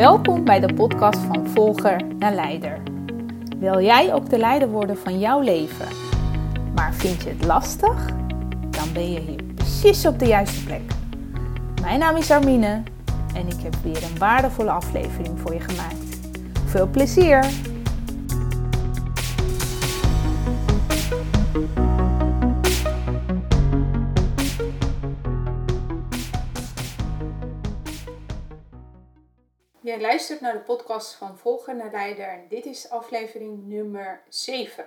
Welkom bij de podcast van Volger naar Leider. Wil jij ook de leider worden van jouw leven? Maar vind je het lastig? Dan ben je hier precies op de juiste plek. Mijn naam is Armine en ik heb weer een waardevolle aflevering voor je gemaakt. Veel plezier! Jij luistert naar de podcast van Volger naar Leider en dit is aflevering nummer 7.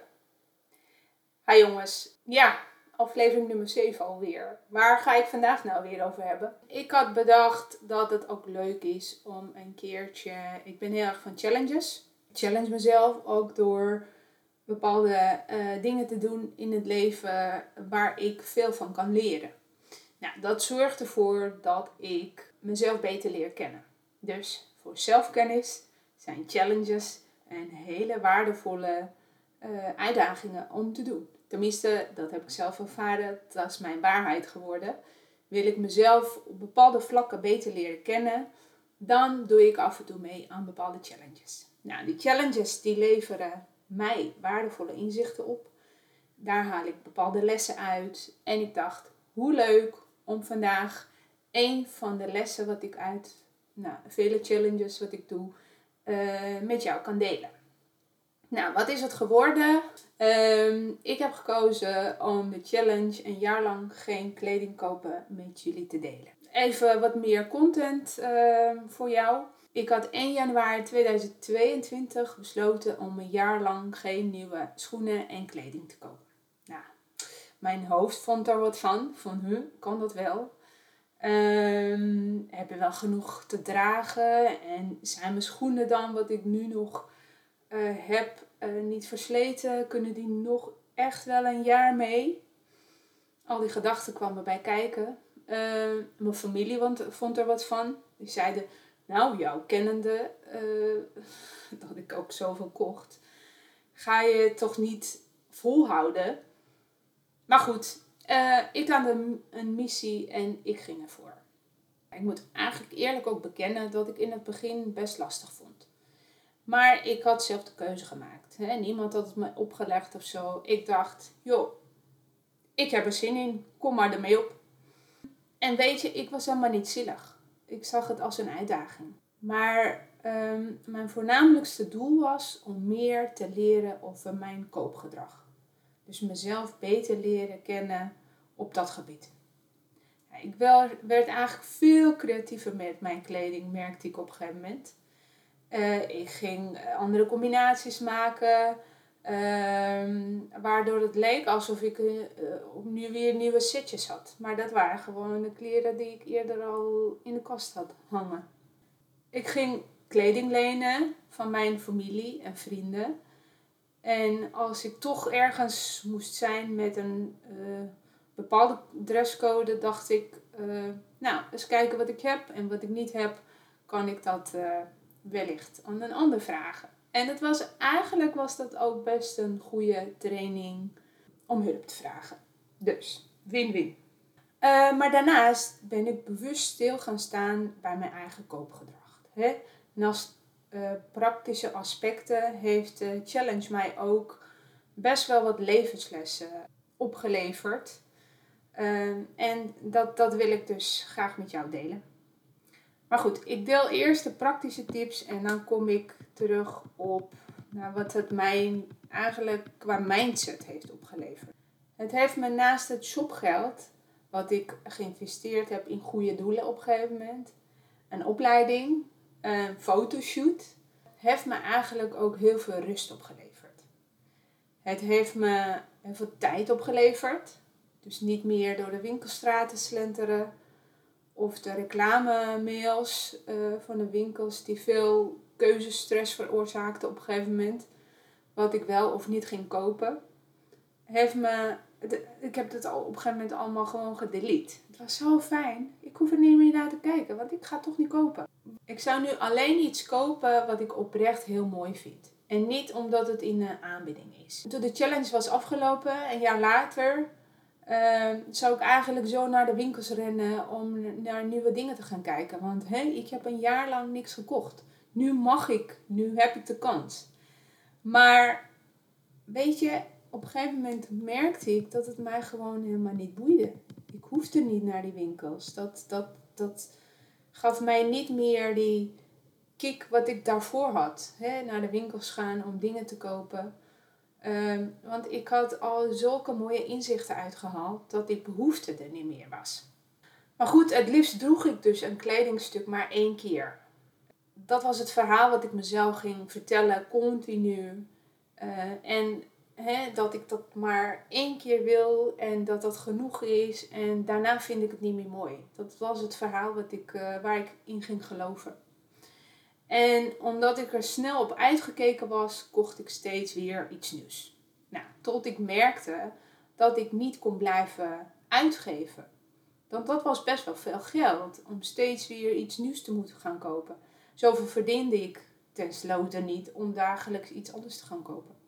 Hi jongens, ja, aflevering nummer 7 alweer. Waar ga ik vandaag nou weer over hebben? Ik had bedacht dat het ook leuk is om een keertje. Ik ben heel erg van challenges. Ik challenge mezelf ook door bepaalde eh, dingen te doen in het leven waar ik veel van kan leren. Nou, dat zorgt ervoor dat ik mezelf beter leer kennen. Dus voor zelfkennis zijn challenges een hele waardevolle uh, uitdagingen om te doen. Tenminste, dat heb ik zelf ervaren, dat is mijn waarheid geworden. Wil ik mezelf op bepaalde vlakken beter leren kennen, dan doe ik af en toe mee aan bepaalde challenges. Nou, die challenges die leveren mij waardevolle inzichten op. Daar haal ik bepaalde lessen uit. En ik dacht, hoe leuk om vandaag een van de lessen wat ik uit nou, vele challenges wat ik doe, uh, met jou kan delen. Nou, wat is het geworden? Ehm, ik heb gekozen om de challenge een jaar lang geen kleding kopen met jullie te delen. Even wat meer content uh, voor jou. Ik had 1 januari 2022 besloten om een jaar lang geen nieuwe schoenen en kleding te kopen. Nou, mijn hoofd vond er wat van. Van, huh, kan dat wel? Um, heb je wel genoeg te dragen? En zijn mijn schoenen dan, wat ik nu nog uh, heb, uh, niet versleten? Kunnen die nog echt wel een jaar mee? Al die gedachten kwamen bij kijken. Uh, mijn familie vond, vond er wat van. Die zeiden, nou, jouw kennende, dat ik ook zoveel kocht, ga je toch niet volhouden? Maar goed, uh, ik had een, een missie en ik ging ervoor. Ik moet eigenlijk eerlijk ook bekennen dat ik in het begin best lastig vond. Maar ik had zelf de keuze gemaakt. Hè? Niemand had het me opgelegd of zo. Ik dacht, joh, ik heb er zin in. Kom maar ermee op. En weet je, ik was helemaal niet zielig. Ik zag het als een uitdaging. Maar um, mijn voornamelijkste doel was om meer te leren over mijn koopgedrag. Dus mezelf beter leren kennen op dat gebied. Ik werd eigenlijk veel creatiever met mijn kleding, merkte ik op een gegeven moment. Uh, ik ging eh, andere combinaties maken, uh, waardoor het leek alsof ik uh, nu weer nieuwe setjes had. Maar dat waren gewoon de kleren die ik eerder al in de kast had hangen. Ik ging kleding lenen van mijn familie en vrienden. En als ik toch ergens moest zijn met een uh, bepaalde dresscode, dacht ik, uh, nou, eens kijken wat ik heb en wat ik niet heb, kan ik dat uh, wellicht aan een ander vragen. En het was, eigenlijk was dat ook best een goede training om hulp te vragen. Dus, win-win. maar daarnaast ben ik bewust stil gaan staan bij mijn eigen koopgedrag. Hè? Naast uh, praktische aspecten heeft de challenge mij ook best wel wat levenslessen opgeleverd. Uh, en dat, dat wil ik dus graag met jou delen. Maar goed, ik deel eerst de praktische tips en dan kom ik terug op nou, wat het mij eigenlijk qua mindset heeft opgeleverd. Het heeft me naast het shopgeld, wat ik geïnvesteerd heb in goede doelen op een gegeven moment, een opleiding een fotoshoot heeft me eigenlijk ook heel veel rust opgeleverd. Het heeft me heel veel tijd opgeleverd. Dus niet meer door de winkelstraten slenteren of de reclame-mails uh, van de winkels die veel keuzestress veroorzaakten op een gegeven moment. Wat ik wel of niet ging kopen. Heeft me, ik heb het al op een gegeven moment allemaal gewoon gedelete. Het was zo fijn. Ik hoef er niet meer naar te kijken, want ik ga toch niet kopen. Ik zou nu alleen iets kopen wat ik oprecht heel mooi vind. En niet omdat het in een aanbieding is. Toen de challenge was afgelopen, een jaar later, uh, zou ik eigenlijk zo naar de winkels rennen om naar nieuwe dingen te gaan kijken. Want hé, ik heb een jaar lang niks gekocht. Nu mag ik, nu heb ik de kans. Maar weet je, op een gegeven moment merkte ik dat het mij gewoon helemaal niet boeide. Ik hoefde niet naar die winkels. Dat, dat, dat gaf mij niet meer die kick wat ik daarvoor had. Hè? Naar de winkels gaan om dingen te kopen. Ehm, want ik had al zulke mooie inzichten uitgehaald dat die behoefte er niet meer was. Maar goed, het liefst droeg ik dus een kledingstuk maar één keer. Dat was het verhaal wat ik mezelf ging vertellen, continu. Uh, en dat ik dat maar één keer wil en dat dat genoeg is. En daarna vind ik het niet meer mooi. Dat was het verhaal wat ik, uh, waar ik in ging geloven. En omdat ik er snel op uitgekeken was, kocht ik steeds weer iets nieuws. Nou, tot ik merkte dat ik niet kon blijven uitgeven. Want dat was best wel veel geld om steeds weer iets nieuws te moeten gaan kopen. Zoveel verdiende ik tenslotte niet om dagelijks iets anders te gaan kopen.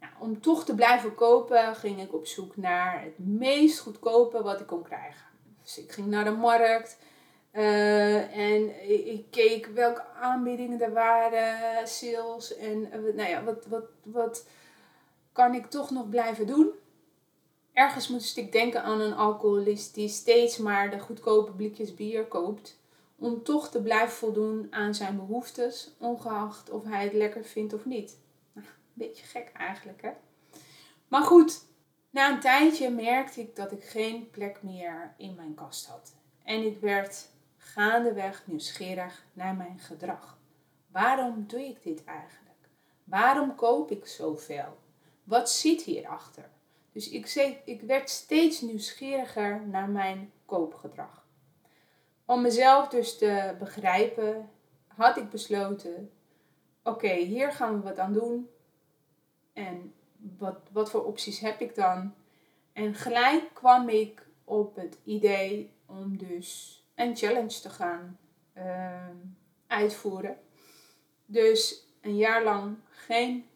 Nou, om toch te blijven kopen ging ik op zoek naar het meest goedkope wat ik kon krijgen. Dus ik ging naar de markt uh, en ik, keek welke aanbiedingen er waren, sales en uh, nou ja, wat, wat, wat kan ik toch nog blijven doen? Ergens moest ik denken aan een alcoholist die steeds maar de goedkope blikjes bier koopt om toch te blijven voldoen aan zijn behoeftes, ongeacht of hij het lekker vindt of niet. Beetje gek eigenlijk, hè? Maar goed, na een tijdje merkte ik dat ik geen plek meer in mijn kast had. En ik werd gaandeweg nieuwsgierig naar mijn gedrag. Waarom doe ik dit eigenlijk? Waarom koop ik zoveel? Wat zit hierachter? Dus ik, ik werd steeds nieuwsgieriger naar mijn koopgedrag. Om mezelf dus te begrijpen, had ik besloten: oké, hier gaan we wat aan doen. En wat, wat voor opties heb ik dan? En gelijk kwam ik op het idee om dus een challenge te gaan ehm, uitvoeren. Dus een jaar lang geen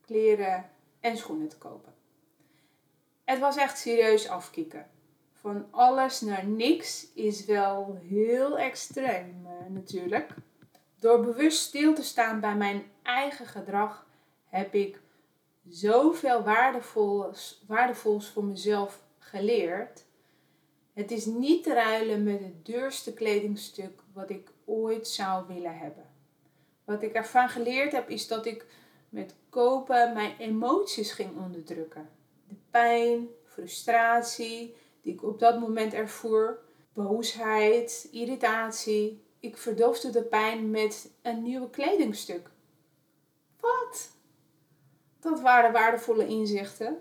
kleren en schoenen te kopen. Het was echt serieus afkicken. Van alles naar niks is wel heel extreem uh, natuurlijk. Door bewust stil te staan bij mijn eigen gedrag heb ik zoveel waardevols, waardevols voor mezelf geleerd het is niet te ruilen met het duurste kledingstuk wat ik ooit zou willen hebben. Wat ik ervan geleerd heb is dat ik met kopen mijn emoties ging onderdrukken. De pijn, frustratie die ik op dat moment ervoer, boosheid, irritatie. Ik verdoofde de pijn met een nieuwe kledingstuk. Wat? Dat waren waardevolle inzichten.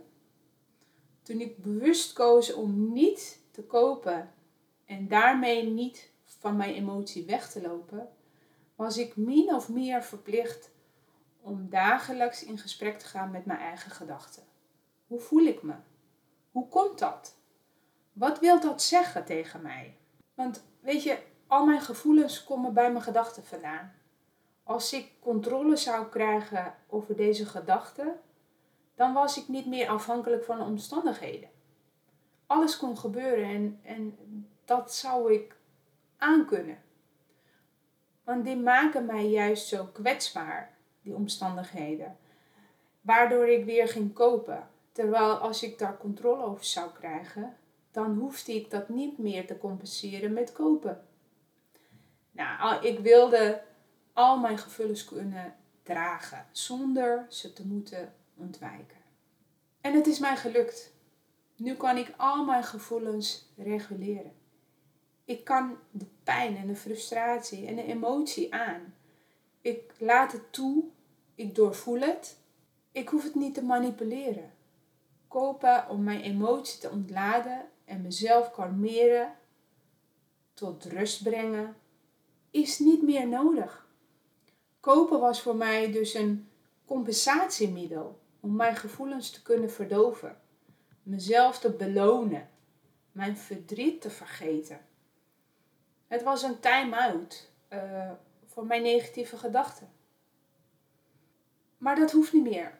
Toen ik bewust koos om niet te kopen en daarmee niet van mijn emotie weg te lopen, was ik min of meer verplicht om dagelijks in gesprek te gaan met mijn eigen gedachten. Hoe voel ik me? Hoe komt dat? Wat wil dat zeggen tegen mij? Want weet je, al mijn gevoelens komen bij mijn gedachten vandaan. Als ik controle zou krijgen over deze gedachten, dan was ik niet meer afhankelijk van de omstandigheden alles kon gebeuren en, en dat zou ik aankunnen. Want die maken mij juist zo kwetsbaar, die omstandigheden. Waardoor ik weer ging kopen. Terwijl als ik daar controle over zou krijgen, dan hoefde ik dat niet meer te compenseren met kopen. Nou, ik wilde al mijn gevoelens kunnen dragen zonder ze te moeten ontwijken. En het is mij gelukt. Nu kan ik al mijn gevoelens reguleren. Ik kan de pijn en de frustratie en de emotie aan. Ik laat het toe. Ik doorvoel het. Ik hoef het niet te manipuleren. Kopen om mijn emotie te ontladen en mezelf kalmeren, tot rust brengen, is niet meer nodig. Kopen was voor mij dus een compensatiemiddel om mijn gevoelens te kunnen verdoven mezelf te belonen, mijn verdriet te vergeten. Het was een time-out uh, voor mijn negatieve gedachten. Maar dat hoeft niet meer.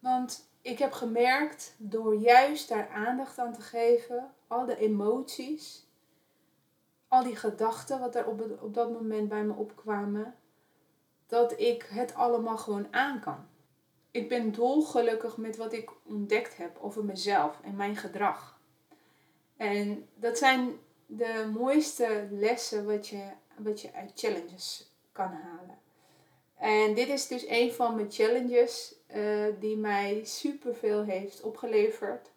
Want ik heb gemerkt door juist daar aandacht aan te geven, al de emoties, al die gedachten wat er op, op dat moment bij me opkwamen, dat ik het allemaal gewoon aan kan. Ik ben dolgelukkig met wat ik ontdekt heb over mezelf en mijn gedrag. En dat zijn de mooiste lessen wat je, wat je uit challenges kan halen. En dit is dus een van mijn challenges uh, die mij superveel heeft opgeleverd.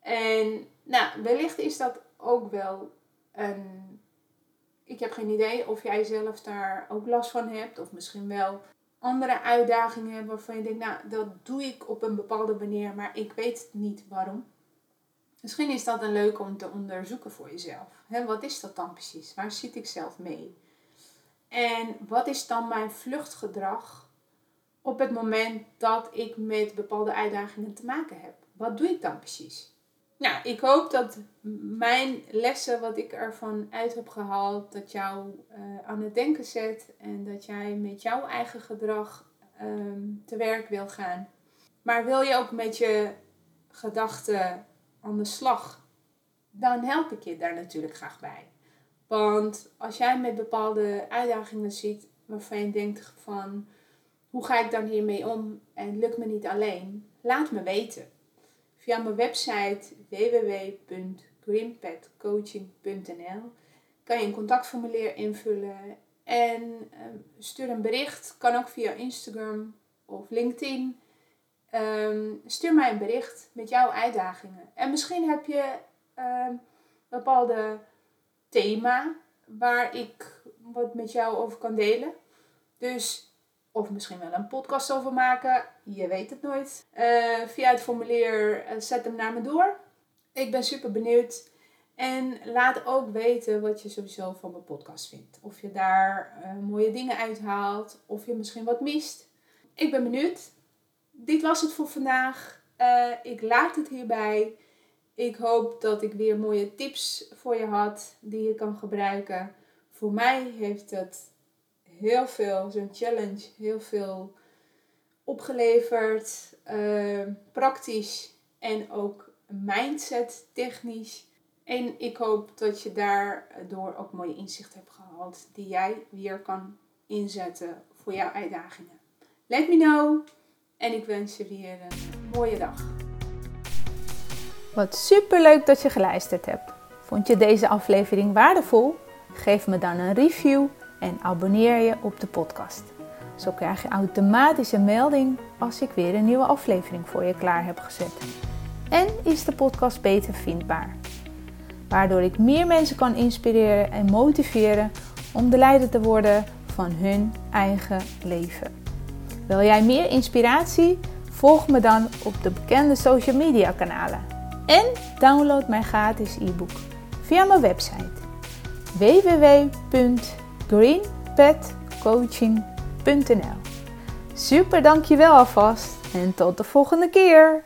En nou, wellicht is dat ook wel een. Ik heb geen idee of jij zelf daar ook last van hebt, of misschien wel andere uitdagingen waarvan je denkt, nou, dat doe ik op een bepaalde manier, maar ik weet niet waarom. Misschien is dat een leuk om te onderzoeken voor jezelf. He, wat is dat dan precies? Waar zit ik zelf mee? En wat is dan mijn vluchtgedrag op het moment dat ik met bepaalde uitdagingen te maken heb? Wat doe ik dan precies? Nou, ik hoop dat mijn lessen, wat ik ervan uit heb gehaald, dat jou uh, aan het denken zet en dat jij met jouw eigen gedrag um, te werk wil gaan. Maar wil je ook met je gedachten aan de slag, dan help ik je daar natuurlijk graag bij. Want als jij met bepaalde uitdagingen ziet waarvan je denkt van hoe ga ik dan hiermee om en lukt me niet alleen, laat me weten. Via mijn website www.greenpadcoaching.nl kan je een contactformulier invullen en ehm, stuur een bericht. Kan ook via Instagram of LinkedIn. Ehm, stuur mij een bericht met jouw uitdagingen. En misschien heb je um, bepaalde thema waar ik wat met jou over kan delen. Dus, of misschien wel een podcast over maken. Je weet het nooit. Uh, via het formulier uh, zet hem naar me door. Ik ben super benieuwd. En laat ook weten wat je sowieso van mijn podcast vindt. Of je daar uh, mooie dingen uithaalt. Of je misschien wat mist. Ik ben benieuwd. Dit was het voor vandaag. ik laat het hierbij. Ik hoop dat ik weer mooie tips voor je had die je kan gebruiken. Voor mij heeft het heel veel, zo'n challenge, heel veel opgeleverd. Uh, praktisch en ook mindset technisch. En ik hoop dat je daardoor ook mooie inzicht hebt gehaald die jij weer kan inzetten voor jouw uitdagingen. Let me know en ik wens je weer een mooie dag. Wat superleuk dat je geluisterd hebt. Vond je deze aflevering waardevol? Geef me dan een review en abonneer je op de podcast. Zo krijg je automatisch een melding als ik weer een nieuwe aflevering voor je klaar heb gezet. En is de podcast beter vindbaar. Waardoor ik meer mensen kan inspireren en motiveren om de leider te worden van hun eigen leven. Wil jij meer inspiratie? Volg me dan op de bekende social media kanalen en download mijn gratis e-book via mijn website www.greenpetcoaching.nl Super dankjewel alvast en tot de volgende keer!